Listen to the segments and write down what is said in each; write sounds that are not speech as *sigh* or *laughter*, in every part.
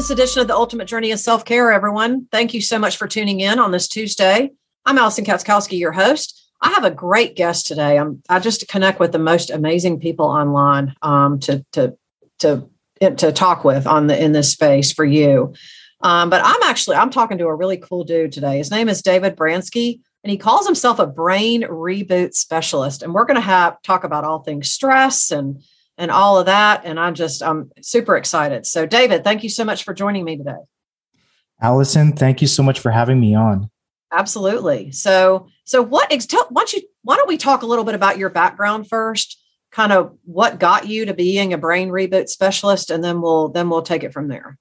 This edition of the Ultimate Journey of Self Care, everyone. Thank you so much for tuning in on this Tuesday. I'm Alison Katschkowsky, your host. I have a great guest today. I'm I just connect with the most amazing people online um, to to to to talk with on the in this space for you. Um, but I'm actually I'm talking to a really cool dude today. His name is David Bransky, and he calls himself a brain reboot specialist. And we're going to have talk about all things stress and and all of that. And I'm just, I'm super excited. So, David, thank you so much for joining me today. Alison, thank you so much for having me on. Absolutely. So, so what, tell, why don't you, why don't we talk a little bit about your background first? Kind of what got you to being a brain reboot specialist, and then we'll, then we'll take it from there.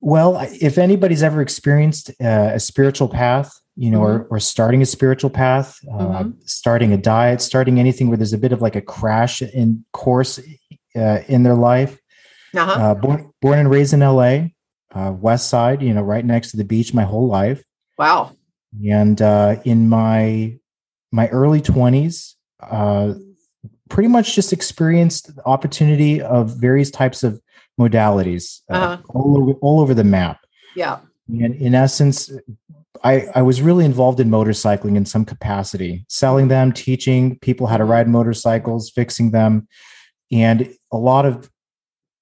Well, if anybody's ever experienced uh, a spiritual path, you know, mm-hmm. or, or starting a spiritual path, uh, mm-hmm. starting a diet, starting anything where there's a bit of like a crash in course uh, in their life. Uh-huh. Uh, born, born and raised in LA, uh, West Side, you know, right next to the beach my whole life. Wow. And uh, in my my early 20s, uh, pretty much just experienced the opportunity of various types of modalities uh-huh. all, over, all over the map. Yeah. And in essence, I, I was really involved in motorcycling in some capacity, selling them, teaching people how to ride motorcycles, fixing them. And a lot of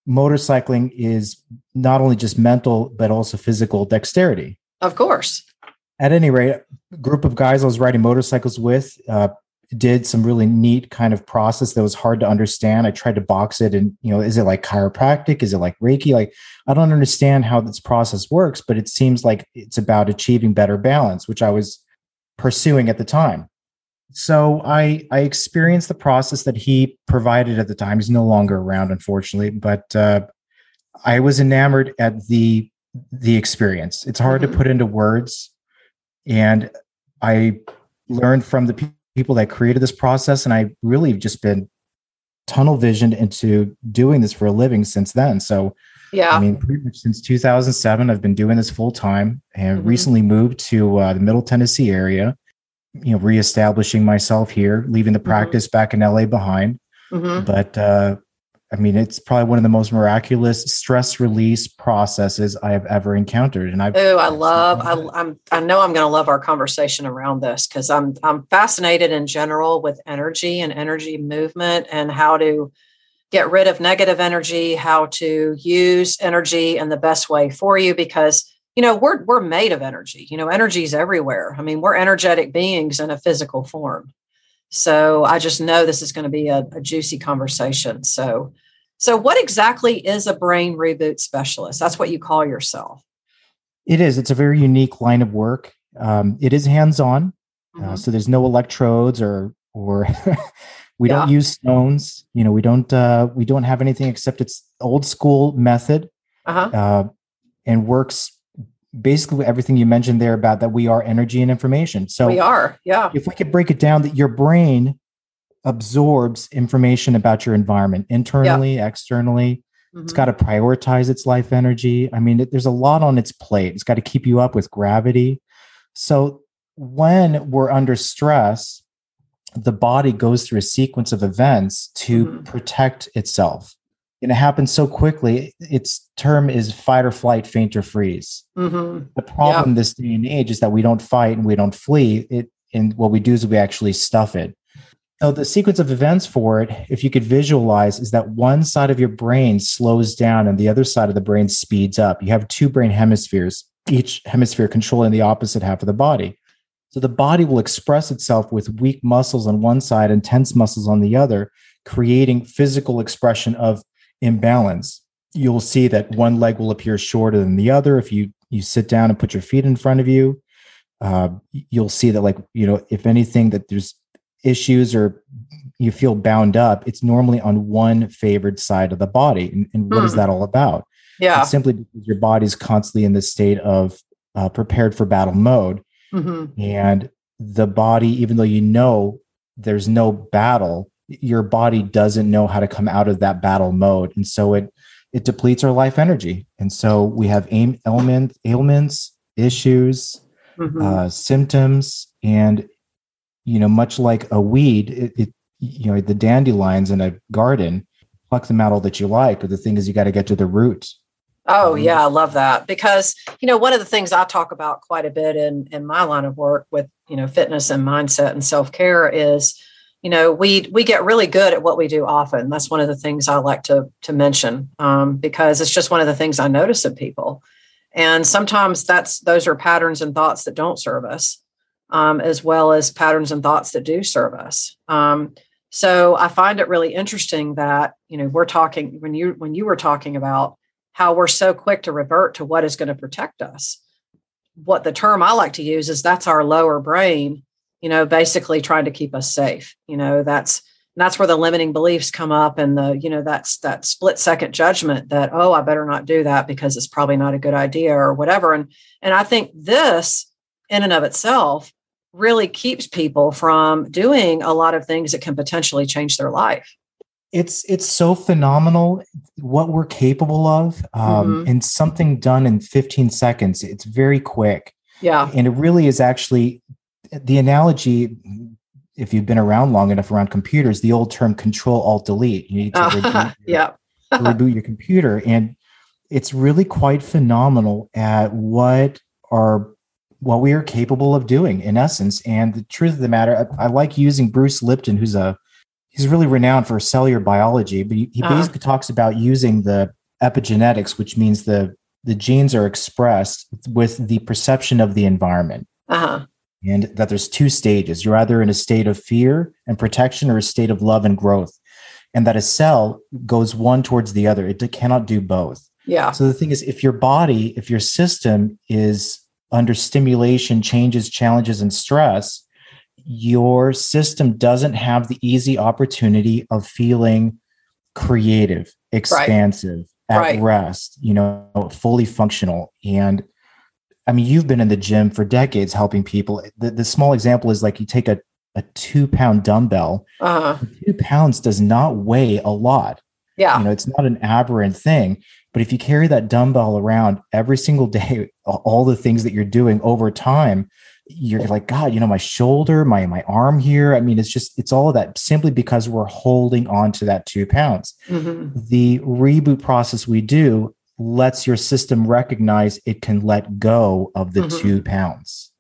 motorcycling is not only just mental, but also physical dexterity. Of course. At any rate, a group of guys I was riding motorcycles with uh, did some really neat kind of process that was hard to understand. I tried to box it and, you know, is it like chiropractic? Is it like Reiki? Like, I don't understand how this process works, but it seems like it's about achieving better balance, which I was pursuing at the time so I I experienced the process that he provided at the time. He's no longer around, unfortunately, but uh, I was enamored at the the experience. It's hard mm-hmm. to put into words, and I learned from the pe- people that created this process, and I really just been tunnel visioned into doing this for a living since then. So. Yeah. I mean, pretty much since 2007, I've been doing this full time and mm-hmm. recently moved to uh, the Middle Tennessee area you know reestablishing myself here leaving the mm-hmm. practice mm-hmm. back in la behind mm-hmm. but uh i mean it's probably one of the most miraculous stress release processes i have ever encountered and I've oh i love I, i'm i know i'm going to love our conversation around this because i'm i'm fascinated in general with energy and energy movement and how to get rid of negative energy how to use energy in the best way for you because you know we're we're made of energy you know energy is everywhere. I mean we're energetic beings in a physical form. So i just know this is going to be a, a, juicy conversation. So so what exactly is a brain reboot specialist? That's what you call yourself. It is. It's a very unique line of work. Um, it is hands-on uh, mm-hmm. uh, so there's no electrodes or or *laughs* we yeah. don't use stones. You know we don't uh, we don't have anything except it's old school method uh-huh. uh, and works basically everything you mentioned there about that we are energy and information. So we are, yeah. If we could break it down, that your brain absorbs information about your environment internally, yeah. externally. Mm-hmm. It's got to prioritize its life energy. I mean, it, there's a lot on its plate. It's got to keep you up with gravity. So when we're under stress, the body goes through a sequence of events to mm-hmm. protect itself and it happens so quickly. Its term is fight or flight, faint or freeze. Mm-hmm. The problem yeah. this day and age is that we don't fight and we don't flee. It and what we do is we actually stuff it. So the sequence of events for it, if you could visualize, is that one side of your brain slows down and the other side of the brain speeds up. You have two brain hemispheres, each hemisphere controlling the opposite half of the body. So the body will express itself with weak muscles on one side and tense muscles on the other, creating physical expression of imbalance, you'll see that one leg will appear shorter than the other. If you you sit down and put your feet in front of you, uh, you'll see that like you know if anything that there's issues or you feel bound up, it's normally on one favored side of the body. And, and what mm. is hmm. that all about? Yeah, it's simply because your body's constantly in this state of uh, prepared for battle mode, mm-hmm. and the body, even though you know there's no battle, your body doesn't know how to come out of that battle mode and so it it depletes our life energy and so we have aim, element, ailments issues mm-hmm. uh, symptoms and you know much like a weed it, it, you know the dandelions in a garden pluck them out all that you like but the thing is you got to get to the root Oh um, yeah, I love that because you know one of the things I talk about quite a bit in in my line of work with you know fitness and mindset and self care is you know we we get really good at what we do often. That's one of the things I like to to mention um, because it's just one of the things I notice in people, and sometimes that's those are patterns and thoughts that don't serve us, um, as well as patterns and thoughts that do serve us. Um, so I find it really interesting that you know we're talking when you when you were talking about how we're so quick to revert to what is going to protect us. What the term I like to use is that's our lower brain, you know, basically trying to keep us safe. You know, that's that's where the limiting beliefs come up and the, you know, that's that split second judgment that, oh, I better not do that because it's probably not a good idea or whatever. And and I think this in and of itself really keeps people from doing a lot of things that can potentially change their life it's it's so phenomenal what we're capable of um, mm-hmm. and something done in 15 seconds it's very quick yeah and it really is actually the analogy if you've been around long enough around computers the old term control alt delete you need to, reboot, *laughs* yeah. reboot your computer and it's really quite phenomenal at what are what we are capable of doing in essence and the truth of the matter I, I like using bruce lipton who's a he's really renowned for cellular biology, but he, he uh-huh. basically talks about using the epigenetics, which means the the genes are expressed with the perception of the environment. Uh-huh. And that there's two stages. You're either in a state of fear and protection or a state of love and growth. And that a cell goes one towards the other. It cannot do both. Yeah. So the thing is, if your body, if your system is under stimulation, changes, challenges, and stress, your system doesn't have the easy opportunity of feeling creative, expansive, right. at right. rest, you know, fully functional. And I mean, you've been in the gym for decades helping people. The, the small example is like you take a, a two pound dumbbell, uh-huh. two pounds does not weigh a lot. Yeah. You know, it's not an aberrant thing. But if you carry that dumbbell around every single day, all the things that you're doing over time, you're like god you know my shoulder my my arm here i mean it's just it's all of that simply because we're holding on to that two pounds mm-hmm. the reboot process we do lets your system recognize it can let go of the mm-hmm. two pounds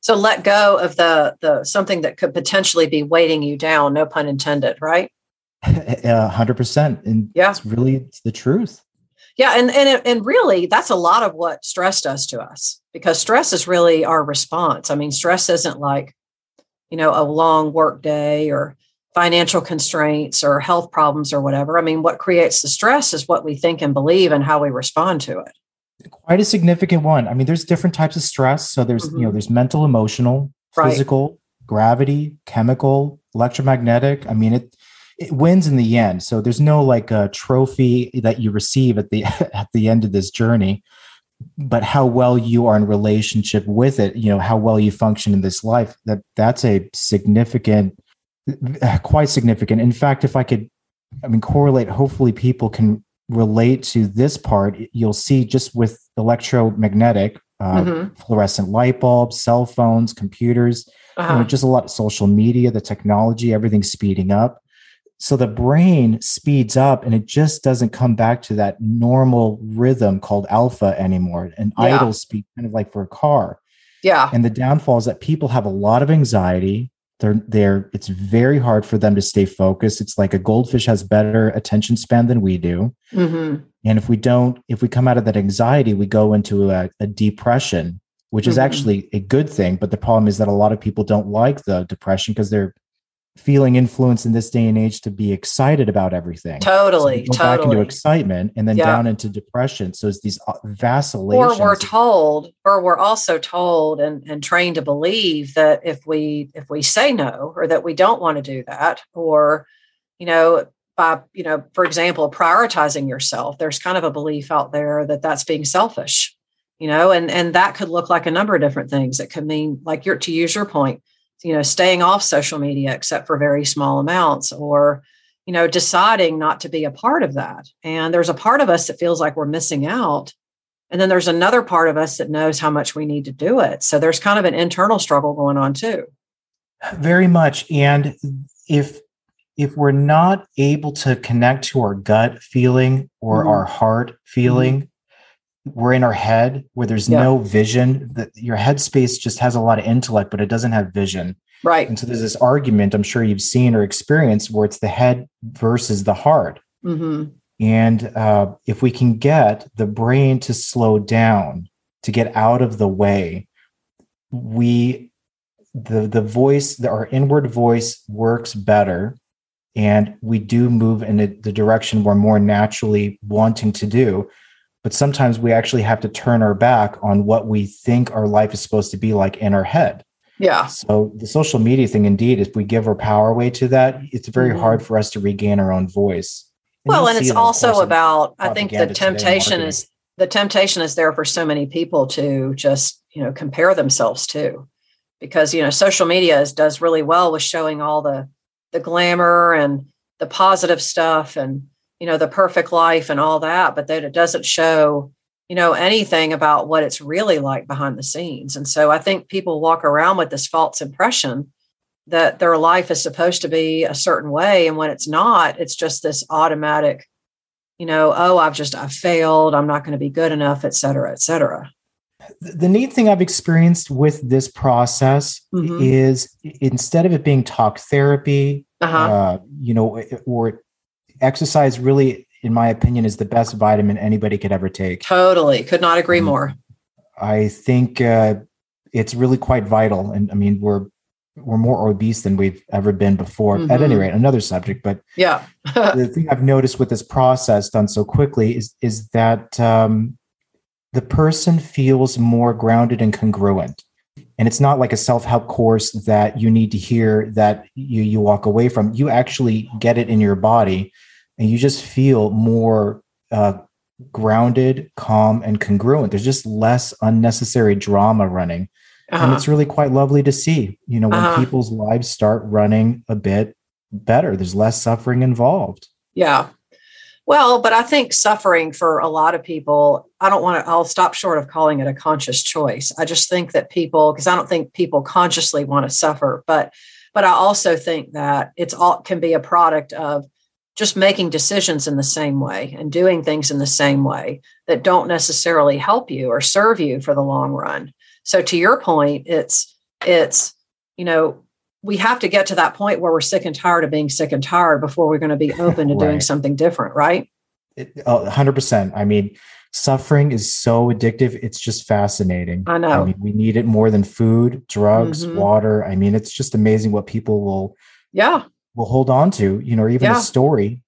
so let go of the the something that could potentially be weighting you down no pun intended right *laughs* 100% and yeah it's really it's the truth yeah, and and and really, that's a lot of what stress does to us because stress is really our response. I mean, stress isn't like, you know, a long work day or financial constraints or health problems or whatever. I mean, what creates the stress is what we think and believe and how we respond to it. Quite a significant one. I mean, there's different types of stress. So there's, mm-hmm. you know, mm-hmm. there's mental, emotional, physical, right. gravity, chemical, electromagnetic. I mean, it it wins in the end. So there's no like a trophy that you receive at the *laughs* at the end of this journey, but how well you are in relationship with it, you know, how well you function in this life. That that's a significant, quite significant. In fact, if I could, I mean, correlate. Hopefully, people can relate to this part. You'll see just with electromagnetic, uh, mm-hmm. fluorescent light bulbs, cell phones, computers. Uh-huh. You know, just a lot of social media, the technology, everything's speeding up so the brain speeds up and it just doesn't come back to that normal rhythm called alpha anymore an yeah. idle speed kind of like for a car yeah and the downfall is that people have a lot of anxiety they're they're it's very hard for them to stay focused it's like a goldfish has better attention span than we do mm-hmm. and if we don't if we come out of that anxiety we go into a, a depression which mm-hmm. is actually a good thing but the problem is that a lot of people don't like the depression because they're feeling influence in this day and age to be excited about everything. Totally, so totally. Back into excitement and then down into depression. So it's these uh, vacillations. Or we're told, or we're also told and, and trained to believe that if we if we say no, or that we don't want to do that, or you know, by you know, for example, prioritizing yourself, there's kind of a belief out there that that's being selfish. You know, and and that could look like a number of different things. It could mean, like your to use your point, you know staying off social media except for very small amounts or you know deciding not to be a part of that and there's a part of us that feels like we're missing out and then there's another part of us that knows how much we need to do it so there's kind of an internal struggle going on too very much and if if we're not able to connect to our gut feeling or mm-hmm. our heart feeling mm-hmm. We're in our head where there's yeah. no vision that your headspace just has a lot of intellect but it doesn't have vision right and so there's this argument i'm sure you've seen or experienced where it's the head versus the heart mm-hmm. and uh, if we can get the brain to slow down to get out of the way we the the voice the, our inward voice works better and we do move in the, the direction we're more naturally wanting to do but sometimes we actually have to turn our back on what we think our life is supposed to be like in our head. Yeah. So the social media thing indeed if we give our power away to that it's very mm-hmm. hard for us to regain our own voice. And well and it's also about i think the temptation is the temptation is there for so many people to just you know compare themselves to. Because you know social media is, does really well with showing all the the glamour and the positive stuff and you know the perfect life and all that but that it doesn't show you know anything about what it's really like behind the scenes and so i think people walk around with this false impression that their life is supposed to be a certain way and when it's not it's just this automatic you know oh i've just i failed i'm not going to be good enough et cetera et cetera the neat thing I've experienced with this process mm-hmm. is instead of it being talk therapy, uh-huh. uh, you know, or exercise really, in my opinion, is the best vitamin anybody could ever take. Totally. Could not agree um, more. I think uh, it's really quite vital. And I mean, we're, we're more obese than we've ever been before. Mm-hmm. At any mm-hmm. rate, another subject. But yeah, *laughs* the thing I've noticed with this process done so quickly is is that um, the person feels more grounded and congruent. And it's not like a self-help course that you need to hear that you you walk away from. You actually get it in your body, and you just feel more uh, grounded, calm, and congruent. There's just less unnecessary drama running, uh-huh. and it's really quite lovely to see. You know, when uh-huh. people's lives start running a bit better, there's less suffering involved. Yeah, well, but I think suffering for a lot of people, I don't want to, I'll stop short of calling it a conscious choice. I just think that people, because I don't think people consciously want to suffer, but but I also think that it's all can be a product of just making decisions in the same way and doing things in the same way that don't necessarily help you or serve you for the long run. So to your point, it's it's you know we have to get to that point where we're sick and tired of being sick and tired before we're going to be *laughs* open to right. doing something different, right? It, 100%. I mean, suffering is so addictive. It's just fascinating. I know. I mean, we need it more than food, drugs, mm-hmm. water. I mean, it's just amazing what people will yeah will hold on to, you know, or even yeah. a story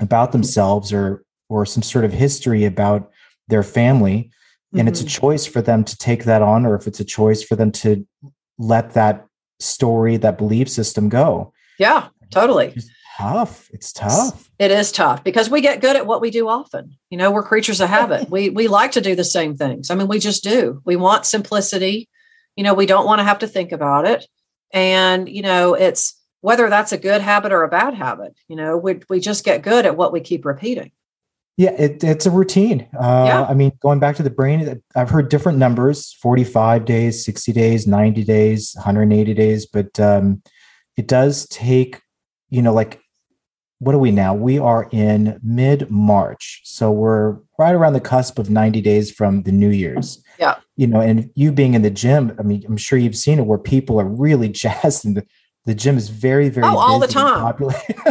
about themselves or or some sort of history about their family. And mm-hmm. it's a mm-hmm. choice for them to take that on, or if it's a choice for them to let that story, that belief system go. Yeah, totally. It's tough. It's tough. It is tough because we get good at what we do often. You know, we're creatures of habit. *laughs* we we like to do the same things. I mean, we just do. We want simplicity. You know, we don't want to have to think about it. And, you know, it's whether that's a good habit or a bad habit, you know, we we just get good at what we keep repeating. Yeah, it, it's a routine. Uh, yeah. I mean, going back to the brain, I've heard different numbers 45 days, 60 days, 90 days, 180 days, but um, it does take, you know, like, what are we now? We are in mid March. So we're right around the cusp of 90 days from the New Year's. Yeah. You know, and you being in the gym, I mean, I'm sure you've seen it where people are really *laughs* jazzed and the, gym is very, very oh, all the time,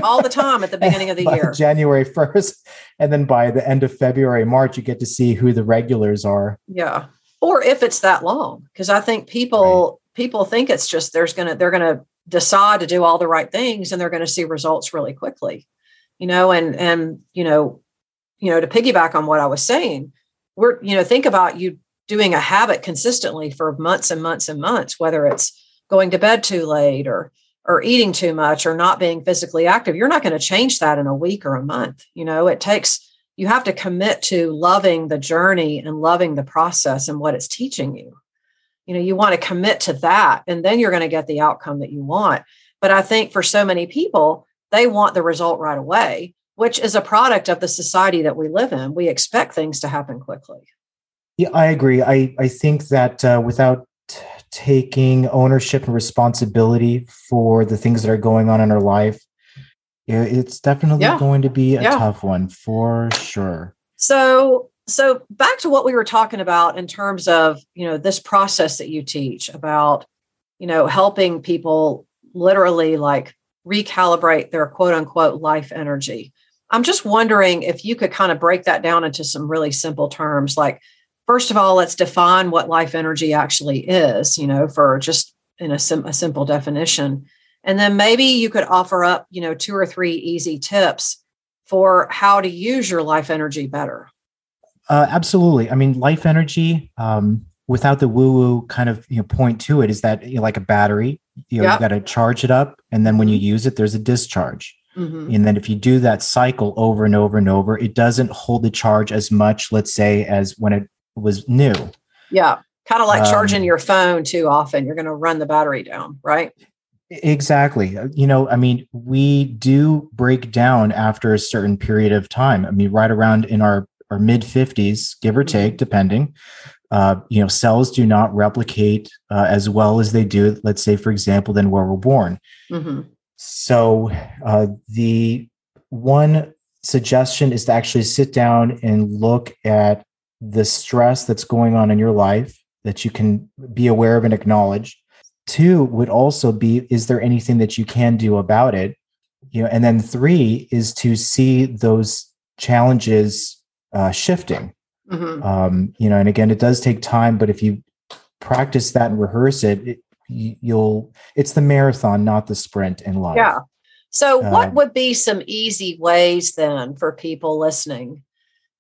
all the time at the *laughs* beginning of the year, January first, and then by the end of February, March, you get to see who the regulars are. Yeah, or if it's that long, because I think people right. people think it's just there's gonna they're gonna decide to do all the right things and they're going to see results really quickly, you know, and and you know, you know, to piggyback on what I was saying, we're you know think about you doing a habit consistently for months and months and months, whether it's going to bed too late or or eating too much or not being physically active you're not going to change that in a week or a month you know? It takes you have to commit to loving the journey and loving the process and what it's teaching you. You know you want to commit to that and then you're going to get the outcome that you want. But i think for so many people they want the result right away which is a product of the society that we live in. We expect things to happen quickly. Yeah i agree. I i think that uh, without taking ownership and responsibility for the things that are going on in our life, it's definitely yeah. going to be a yeah. tough one for sure. So, so back to what we were talking about in terms of you know this process that you teach about you know helping people literally like recalibrate their quote unquote life energy i'm just wondering if you could kind of break that down into some really simple terms like first of all let's define what life energy actually is you know for just in a, sim- a simple definition and then maybe you could offer up you know two or three easy tips for how to use your life energy better uh, absolutely. I mean, life energy, um, without the woo woo kind of you know point to it, is that you know, like a battery. You know, yep. you got to charge it up, and then when you mm-hmm. use it, there's a discharge. Mm-hmm. And then if you do that cycle over and over and over, it doesn't hold the charge as much, let's say, as when it was new. Yeah. Kind of like um, charging your phone too often. You're going to run the battery down, right? Exactly. Uh, you know, I mean, we do break down after a certain period of time. I mean, right around in our or mid 50s, give or take, mm-hmm. depending. Uh, you know, cells do not replicate uh, as well as they do, let's say, for example, than where we're born. Mm-hmm. So, uh, the one suggestion is to actually sit down and look at the stress that's going on in your life that you can be aware of and acknowledge. Two would also be is there anything that you can do about it? You know, and then three is to see those challenges uh, shifting. Mm-hmm. Um, you know, and again, it does take time, but if you practice that and rehearse it, it you'll it's the marathon, not the sprint in life. Yeah. So, what would be some easy ways then for people listening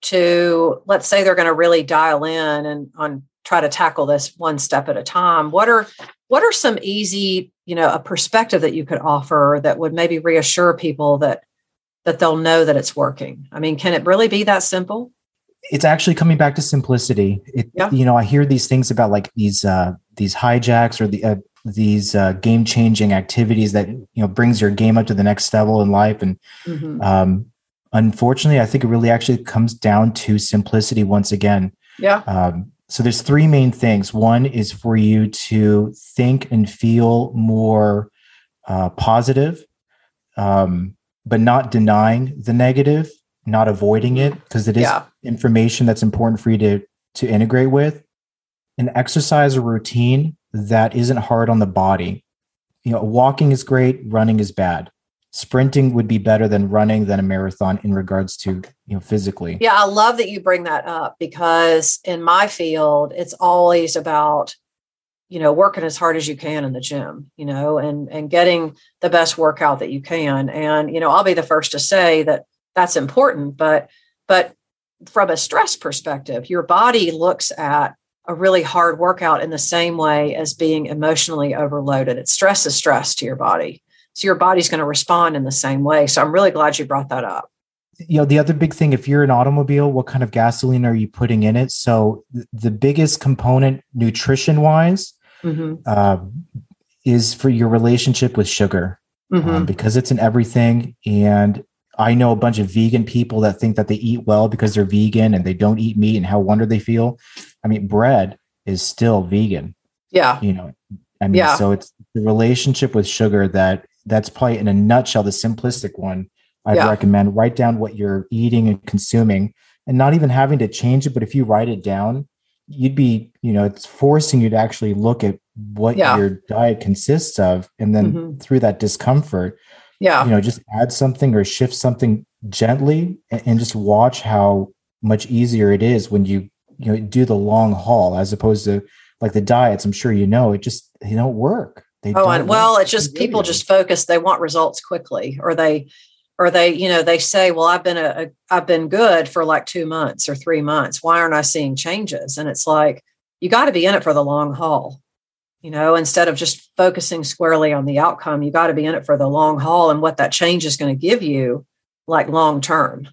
to, let's say, they're going to really dial in and on try to tackle this one step at a time? What are what are some easy, you know, a perspective that you could offer that would maybe reassure people that that they'll know that it's working? I mean, can it really be that simple? It's actually coming back to simplicity. It, yeah. You know, I hear these things about like these uh, these hijacks or the uh, these uh, game changing activities that you know brings your game up to the next level in life, and mm-hmm. um, unfortunately, I think it really actually comes down to simplicity once again. Yeah. Um, so there's three main things. One is for you to think and feel more uh, positive. Um, but not denying the negative, not avoiding it because it is yeah. information that's important for you to to integrate with. An exercise or routine that isn't hard on the body. You know, walking is great, running is bad. Sprinting would be better than running than a marathon in regards to, you know, physically. Yeah, I love that you bring that up because in my field, it's always about you know working as hard as you can in the gym you know and and getting the best workout that you can. And you know i'll be the first to say that that's important but but from a stress perspective your body looks at a really hard workout in the same way as being emotionally overloaded. It stresses stress to your body so your body's going to respond in the same way so i'm really glad you brought that up you know the other big thing if you're an automobile what kind of gasoline are you putting in it so the biggest component nutrition wise mm-hmm. uh, is for your relationship with sugar um, mm-hmm. um, because it's in everything. And I know a bunch of vegan people that think that they eat well because they're vegan and they don't eat meat and how wonder they feel. I mean, bread is still vegan. Yeah. You know, I mean, yeah. so it's the relationship with sugar that that's probably in a nutshell the simplistic one I'd yeah. recommend. Write down what you're eating and consuming and not even having to change it. But if you write it down, you'd be you know it's forcing you to actually look at what yeah. your diet consists of and then mm-hmm. through that discomfort yeah you know just add something or shift something gently and, and, just watch how much easier it is when you you know do the long haul as opposed to like the diets i'm sure you know it just they don't work they oh and well it's just people just focus they want results quickly or they or they you know they say well i've been a, a i've been good for like two months or three months. Why aren't i seeing changes? And it's like you got to be in it for the long haul you know instead of just focusing squarely on the outcome you got to be in it for the long haul and what that change is going to give you like long term.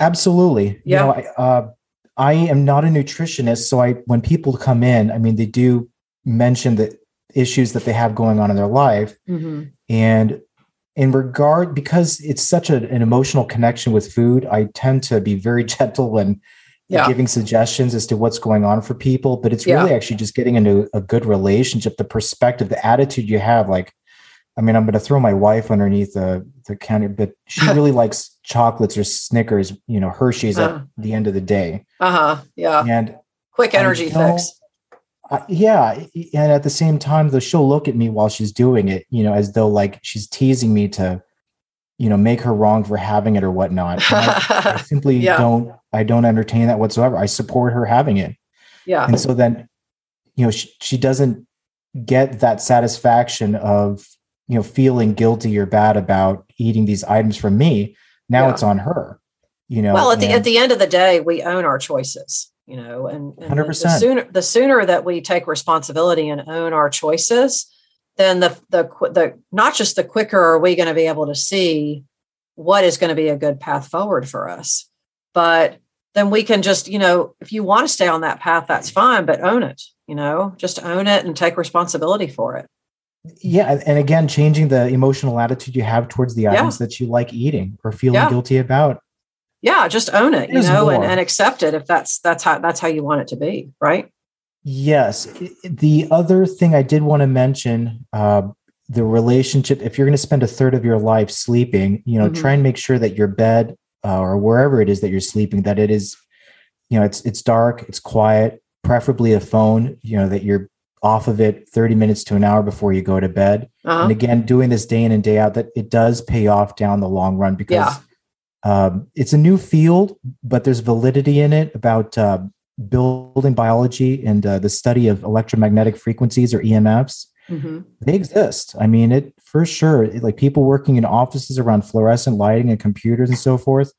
Absolutely. Yeah. you know, I, uh, I am not a nutritionist so i when people come in i mean they do mention the issues that they have going on in their life mm-hmm. and in regard because it's such a, an emotional connection with food i tend to be very *laughs* gentle when yeah. giving suggestions as to what's going on for people but it's really yeah. actually just getting into a good relationship the perspective the attitude you have like I mean, I'm going to throw my wife underneath the the counter, but she *laughs* really likes chocolates or Snickers, you know, Hershey's uh-huh. at the end of the day. Uh huh. Yeah. And quick energy fix. Uh, yeah, and at the same time, though, she'll look at me while she's doing it, you know, as though like she's teasing me to, you know, make her wrong for having it or whatnot. I, I, *laughs* simply yeah. don't. I don't entertain that whatsoever. I support her having it. Yeah. And so then, you know, she, she doesn't get that satisfaction of you know feeling guilty or bad about eating these items from me. Now yeah. it's on her. You know. Well, at the at the end of the day, we own our choices you know and, and the sooner the sooner that we take responsibility and own our choices then the the the not just the quicker are we going to be able to see what is going to be a good path forward for us but then we can just you know if you want to stay on that path that's fine but own it you know just own it and take responsibility for it yeah and again changing the emotional attitude you have towards the items yeah. that you like eating or feeling yeah. guilty about yeah just own it you know and, and accept it if that's that's how that's how you want it to be right yes the other thing i did want to mention uh, the relationship if you're going to spend a third of your life sleeping you know mm-hmm. try and make sure that your bed uh, or wherever it is that you're sleeping that it is you know it's it's dark it's quiet preferably a phone you know that you're off of it 30 minutes to an hour before you go to bed uh-huh. and again doing this day in and day out that it does pay off down the long run because yeah. Um, it's a new field, but there's validity in it about uh, building biology and uh, the study of electromagnetic frequencies or EMFs. Mm-hmm. They exist. I mean, it for sure. Like people working in offices around fluorescent lighting and computers and so forth,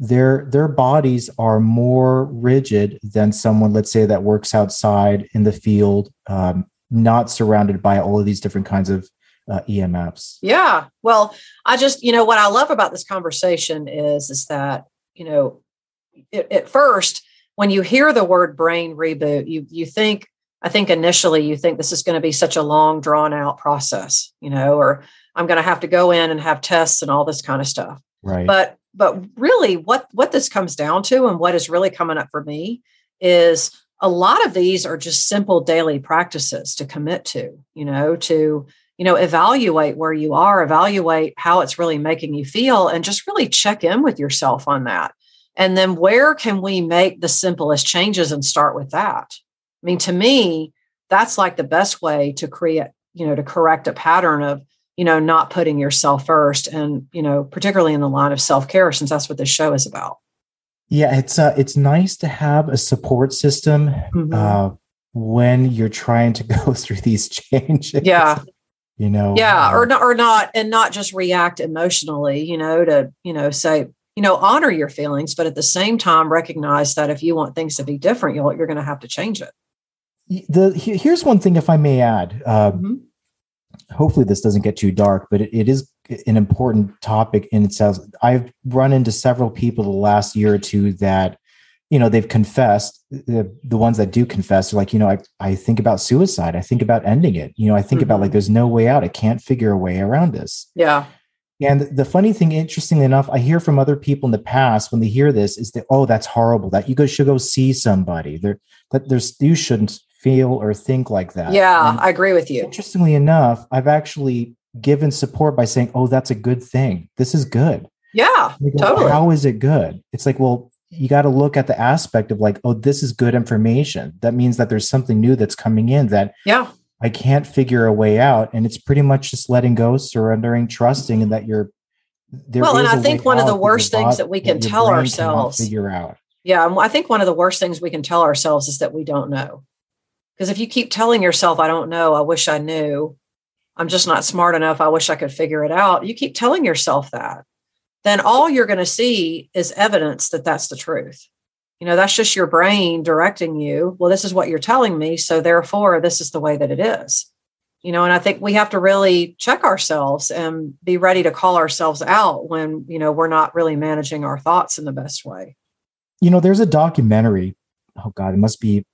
their their bodies are more rigid than someone, let's say, that works outside in the field, um, not surrounded by all of these different kinds of uh, EMFs. Yeah. Well, I just, you know, what I love about this conversation is, is that, you know, it, at first, when you hear the word brain reboot, you, you think, I think initially you think this is going to be such a long drawn out process, you know, or I'm going to have to go in and have tests and all this kind of stuff. Right. But, but really what, what this comes down to and what is really coming up for me is a lot of these are just simple daily practices to commit to, you know, to, you know evaluate where you are evaluate how it's really making you feel and just really check in with yourself on that. And then where can we make the simplest changes and start with that? I mean to me that's like the best way to create you know to correct a pattern of you know not putting yourself first and you know particularly in the line of self-care since that's what this show is about. Yeah it's uh it's nice to have a support system mm-hmm. uh when you're trying to *laughs* go through these *laughs* changes. Yeah you know yeah or not or not and not just react emotionally you know to you know say you know honor your feelings but at the same time recognize that if you want things to be different you're, you're going to have to change it the here's one thing if i may add um, mm-hmm. hopefully this doesn't get too dark but it, it is an important topic in itself i've run into several people the last year or two that you know they've confessed the, the ones that do confess are like you know I, I think about suicide i think about ending it you know i think mm-hmm. about like there's no way out i can't figure a way around this. Yeah. And the funny thing interestingly enough i hear from other people in the past when they hear this is that oh that's horrible that you go should go see somebody there that there's you shouldn't feel or think like that. Yeah and i agree with you. interestingly enough i've actually given support by saying oh that's a good thing. This is good. Yeah go, totally. how is it good? It's like well you got to look at the aspect of like, oh, this is good information. That means that there's something new that's coming in that yeah I can't figure a way out. And it's pretty much just letting go, surrendering, trusting, and that you're well. And I think one of the worst things that we can tell ourselves figure out. Yeah, I think one of the worst things we can tell ourselves is that we don't know. Because if you keep telling yourself, "I don't know," "I wish I knew," "I'm just not smart enough," "I wish I could figure it out," you keep telling yourself that then all you're going to see is evidence that that's the truth. You know, that's just your brain directing you. Well, this is what you're telling me. So therefore, this is the way that it is. You know, and I think we have to really check ourselves and be ready to call ourselves out when, you know, we're not really managing our thoughts in the best way. You know, there's a documentary. Oh God, it must be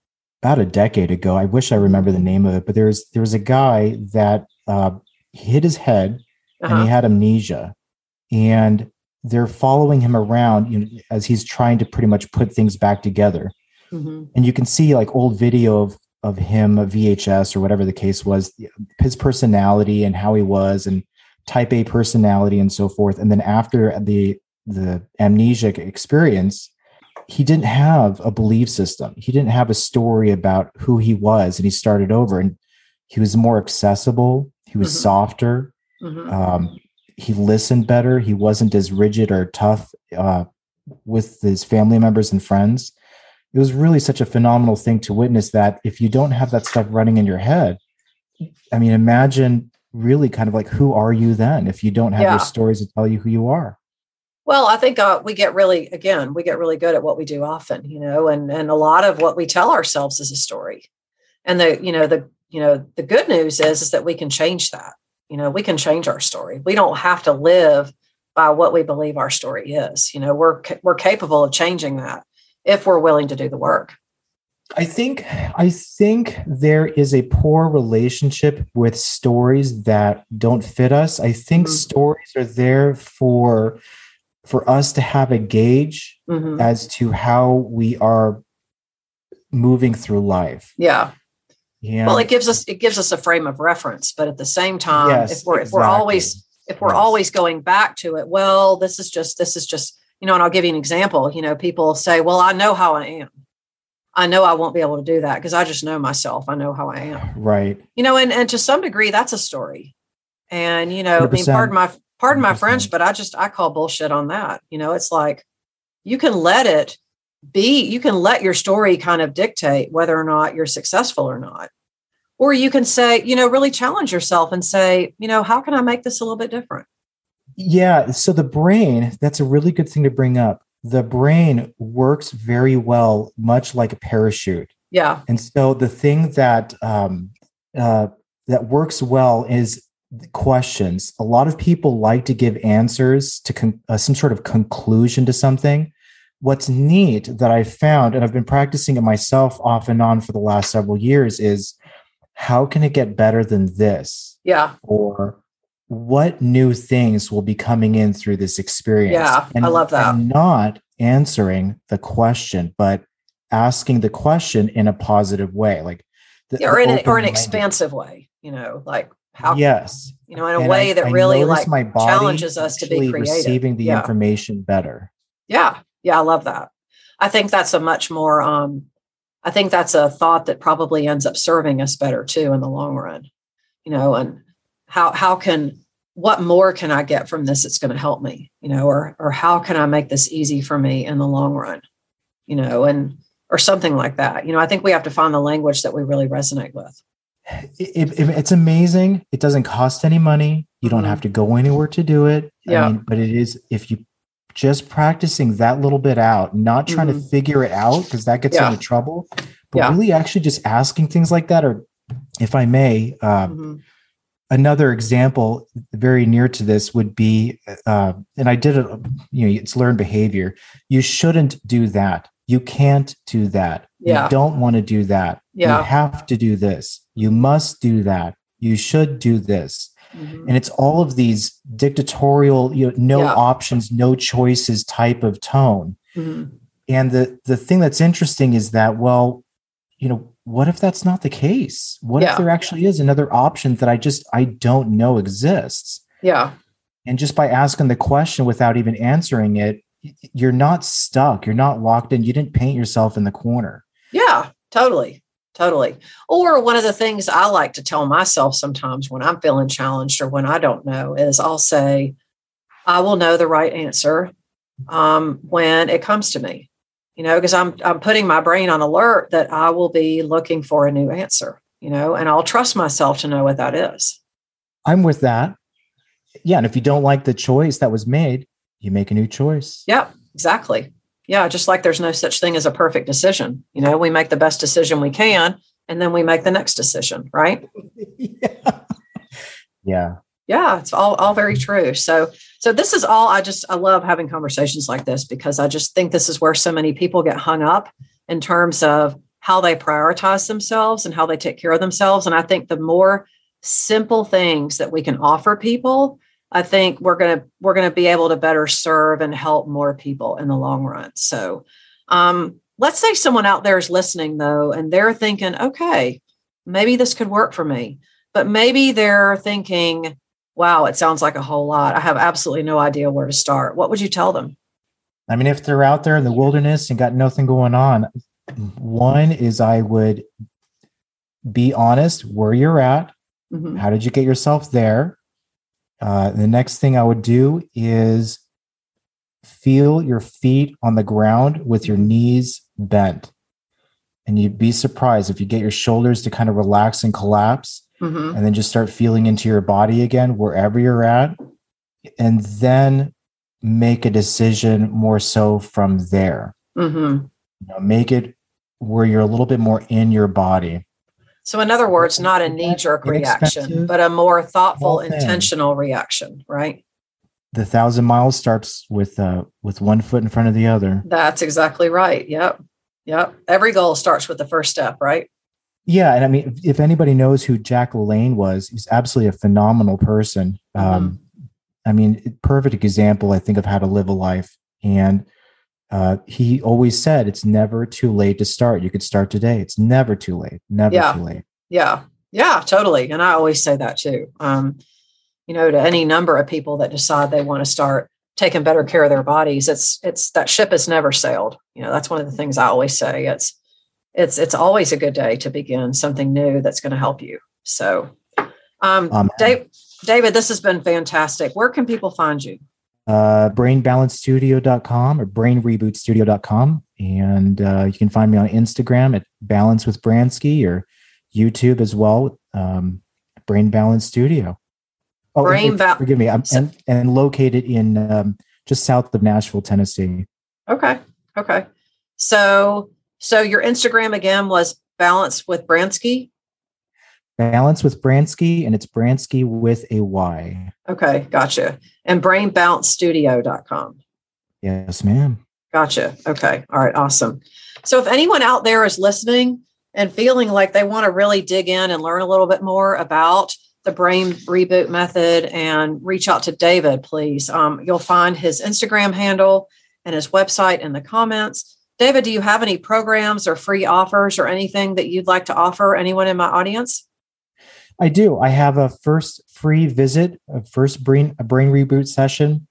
about a decade ago. I wish I remember the name of it, but there's there was a guy that uh, hit his head uh-huh. and he uh-huh. had amnesia, and they're following him around you know, as he's trying to pretty much put things back together. Mm-hmm. And you can see like old video of of him, a VHS or whatever the case was, his personality and how he was, and type A personality and so forth. And then after the the amnesic experience, he didn't have a belief system. He didn't have a story about who he was, and he started over. And he was more accessible. He was mm-hmm. softer. Mm-hmm. Um, he listened better. He wasn't as rigid or tough uh, with his family members and friends. It was really such a phenomenal thing to witness that if you don't have that stuff running in your head, I mean, imagine really kind of like who are you then if you don't have yeah. your stories to tell you who you are? Well, I think uh, we get really, again, we get really good at what we do often, you know, and and a lot of what we tell ourselves is a story. And the, you know, the, you know, the good news is is that we can change that. You know, we can change our story. We don't have to live by what we believe our story is. You know, we're we're capable of changing that if we're willing to do the work. I think I think there is a poor relationship with stories that don't fit us. I think mm-hmm. stories are there for for us to have a gauge mm-hmm. as to how we are moving through life. Yeah. Yeah. Well, it gives us it gives us a frame of reference, but at the same time, yes, if we're exactly. if we're always if we're yes. always going back to it, well, this is just this is just you know, and I'll give you an example. You know, people say, "Well, I know how I am." I know I won't be able to do that because I just know myself. I know how I am. Right. You know, and and to some degree, that's a story. And you know, 100%. I mean, pardon my pardon my French, but I just I call bullshit on that. You know, it's like you can let it be, you can let your story kind of dictate whether or not you're successful or not. Or you can say, you know, really challenge yourself and say, you know, how can I make this a little bit different? Yeah. So the brain, that's a really good thing to bring up. The brain works very well, much like a parachute. Yeah. And so the thing that um, uh, that works well is questions. A lot of people like to give answers to con- uh, some sort of conclusion to something. What's neat that I found, and I've been practicing it myself off and on for the last several years, is how can it get better than this? Yeah. Or what new things will be coming in through this experience? Yeah, and, I love that. And not answering the question, but asking the question in a positive way, like the, yeah, or in a, or an expansive way. You know, like how yes you know in a and way I, that I really like my challenges us to be creative receiving the yeah. information better yeah yeah i love that i think that's a much more um i think that's a thought that probably ends up serving us better too in the long run you know and how how can what more can i get from this that's going to help me you know or or how can i make this easy for me in the long run you know and or something like that you know i think we have to find the language that we really resonate with it, it, it's amazing. It doesn't cost any money. You don't mm-hmm. have to go anywhere to do it. Yeah. I mean, but it is if you just practicing that little bit out, not trying mm-hmm. to figure it out because that gets yeah. into trouble, but yeah. really actually just asking things like that. Or if I may, uh, mm-hmm. another example very near to this would be, uh, and I did it. You know, it's learned behavior. You shouldn't do that. You can't do that. Yeah. You don't want to do that. Yeah. You have to do this. You must do that. You should do this. Mm-hmm. And it's all of these dictatorial, you know, no yeah. options, no choices type of tone. Mm-hmm. And the the thing that's interesting is that, well, you know, what if that's not the case? What yeah. if there actually is another option that I just I don't know exists? Yeah. And just by asking the question without even answering it, you're not stuck. You're not locked in. You didn't paint yourself in the corner. Yeah, totally. Totally. Or one of the things I like to tell myself sometimes when I'm feeling challenged or when I don't know is I'll say, I will know the right answer um, when it comes to me, you know, because I'm I'm putting my brain on alert that I will be looking for a new answer, you know, and I'll trust myself to know what that is. I'm with that. Yeah. And if you don't like the choice that was made, you make a new choice. Yep, exactly. Yeah, just like there's no such thing as a perfect decision. You know, we make the best decision we can and then we make the next decision, right? *laughs* yeah. Yeah. Yeah, it's all all very true. So so this is all I just I love having conversations like this because I just think this is where so many people get hung up in terms of how they prioritize themselves and how they take care of themselves and I think the more simple things that we can offer people I think we're going to we're going to be able to better serve and help more people in the long run. So, um, let's say someone out there is listening though, and they're thinking, okay, maybe this could work for me. But maybe they're thinking, wow, it sounds like a whole lot. I have absolutely no idea where to start. What would you tell them? I mean, if they're out there in the wilderness and got nothing going on, one is I would be honest where you're at. Mm-hmm. How did you get yourself there? Uh, the next thing I would do is feel your feet on the ground with your knees bent. And you'd be surprised if you get your shoulders to kind of relax and collapse, mm-hmm. and then just start feeling into your body again, wherever you're at. And then make a decision more so from there. Mm-hmm. You know, make it where you're a little bit more in your body. So, in other words, not a knee jerk reaction, but a more thoughtful, intentional reaction, right? The thousand miles starts with uh, with one foot in front of the other. That's exactly right. Yep, yep. Every goal starts with the first step, right? Yeah, and I mean, if anybody knows who Jack LaLanne was, he's absolutely a phenomenal person. Mm-hmm. Um, I mean, perfect example, I think, of how to live a life. And uh, he always said it's never too late to start. You could start today. It's never too late. Never yeah. too late. Yeah. Yeah, totally. And I always say that too. Um, you know, to any number of people that decide they want to start taking better care of their bodies, it's it's that ship has never sailed. You know, that's one of the things I always say. It's it's it's always a good day to begin something new that's going to help you. So um Dave, David, this has been fantastic. Where can people find you? Uh, brainbalancestudio.com or brainrebootstudio.com. And uh, you can find me on Instagram at Balance with Bransky or YouTube as well, um, Brain Balance Studio. Oh, Brain ba- forgive me. I'm and, and located in um, just south of Nashville, Tennessee. Okay. Okay. So, so your Instagram again was Balance with Bransky. Balance with Bransky, and it's Bransky with a Y. Okay, gotcha. And brainbalancestudio.com. Yes, ma'am. Gotcha. Okay. All right. Awesome. So if anyone out there is listening and feeling like they want to really dig in and learn a little bit more about the brain reboot method and reach out to David, please. Um, you'll find his Instagram handle and his website in the comments. David, do you have any programs or free offers or anything that you'd like to offer anyone in my audience? I do. I have a first free visit, a first brain a brain reboot session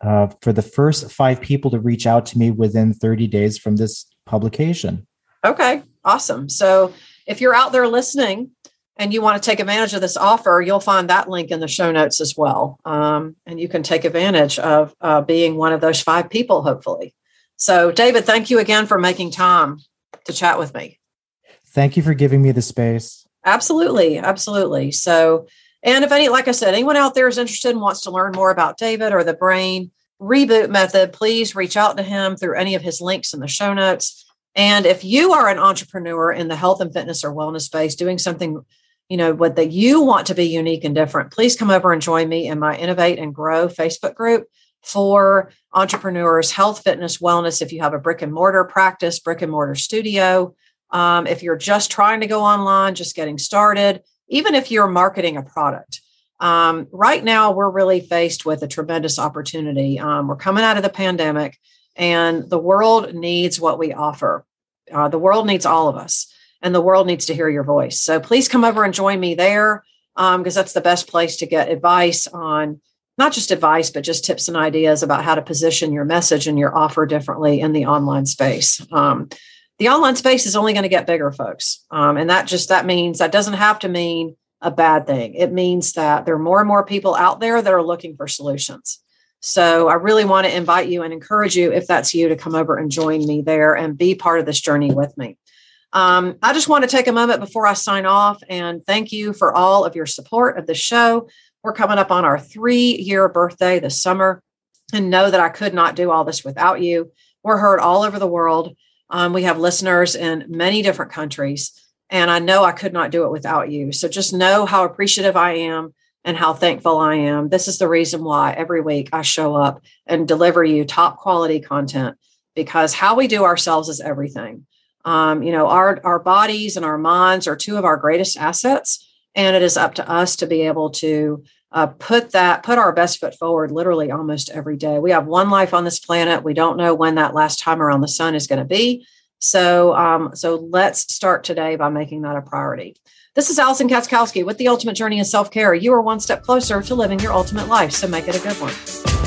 uh, for the first five people to reach out to me within 30 days from this publication. Okay, awesome. So if you're out there listening and you want to take advantage of this offer, you'll find that link in the show notes as well. Um, and you can take advantage of uh, being one of those five people, hopefully. So, David, thank you again for making time to chat with me. Thank you for giving me the space. Absolutely. Absolutely. So, and if any, like I said, anyone out there is interested and wants to learn more about David or the brain reboot method, please reach out to him through any of his links in the show notes. And if you are an entrepreneur in the health and fitness or wellness space doing something, you know, what that you want to be unique and different, please come over and join me in my Innovate and Grow Facebook group for entrepreneurs, health, fitness, wellness. If you have a brick and mortar practice, brick and mortar studio, um, if you're just trying to go online, just getting started, even if you're marketing a product. Um, right now, we're really faced with a tremendous opportunity. Um, we're coming out of the pandemic, and the world needs what we offer. Uh, the world needs all of us, and the world needs to hear your voice. So please come over and join me there because um, that's the best place to get advice on not just advice, but just tips and ideas about how to position your message and your offer differently in the online space. Um, the online space is only going to get bigger, folks. Um, and that just that means that doesn't have to mean a bad thing. It means that there are more and more people out there that are looking for solutions. So I really want to invite you and encourage you, if that's you, to come over and join me there and be part of this journey with me. Um, I just want to take a moment before I sign off and thank you for all of your support of the show. We're coming up on our three year birthday this summer and know that I could not do all this without you. We're heard all over the world. Um, we have listeners in many different countries, and I know I could not do it without you. So just know how appreciative I am and how thankful I am. This is the reason why every week I show up and deliver you top quality content because how we do ourselves is everything. Um, you know, our our bodies and our minds are two of our greatest assets, and it is up to us to be able to uh, put that put our best foot forward literally almost every day. We have one life on this planet. We don't know when that last time around the sun is going to be. So um, so let's start today by making that a priority. This is Alison Katschkowsky with the ultimate journey of self-care. You are one step closer to living your ultimate life so make it a good one